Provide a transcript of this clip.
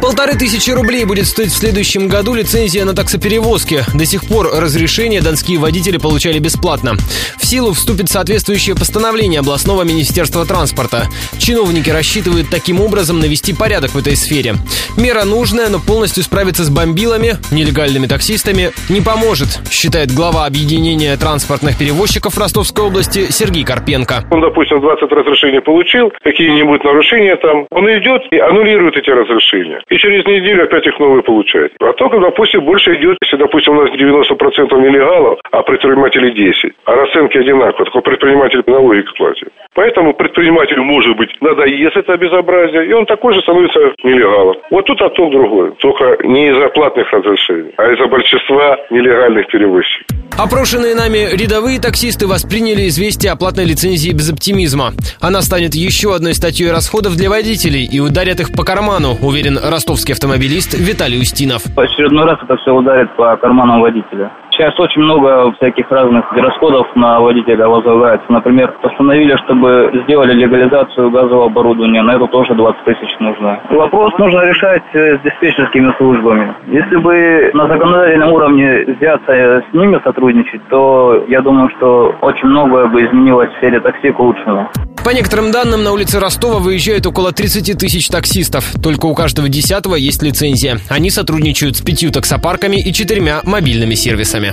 Полторы тысячи рублей будет стоить в следующем году лицензия на таксоперевозки. До сих пор разрешение донские водители получали бесплатно. В силу вступит соответствующее постановление областного министерства транспорта. Чиновники рассчитывают таким образом навести порядок в этой сфере. Мера нужная, но полностью справиться с бомбилами, нелегальными таксистами, не поможет, считает глава объединения транспортных перевозчиков Ростовской области Сергей Карпенко. Он, допустим, 20 разрешений получил, какие-нибудь нарушения там, он идет и аннулирует эти разрешения. И через неделю опять их новые получает. А только, допустим, больше идет, если, допустим, у нас 90% нелегалов, а предпринимателей 10. А расценки одинаковые, только предприниматель налоги платит. Поэтому предпринимателю, может быть, надоест это безобразие, и он такой же становится нелегалом. Вот тут отток другой. Только не из-за платных разрешений, а из-за большинства нелегальных перевозчиков. Опрошенные нами рядовые таксисты восприняли известие о платной лицензии без оптимизма. Она станет еще одной статьей расходов для водителей и ударит их по карману, уверен ростовский автомобилист Виталий Устинов. В очередной раз это все ударит по карману водителя. Сейчас очень много всяких разных расходов на водителя возлагается. Например, постановили, чтобы сделали легализацию газового оборудования. На это тоже 20 тысяч нужно. Вопрос нужно решать э, с диспетчерскими службами. Если бы на законодательном уровне взяться с ними сотрудничать, то я думаю, что очень многое бы изменилось в сфере такси к лучшему. По некоторым данным, на улице Ростова выезжает около 30 тысяч таксистов. Только у каждого десятого есть лицензия. Они сотрудничают с пятью таксопарками и четырьмя мобильными сервисами.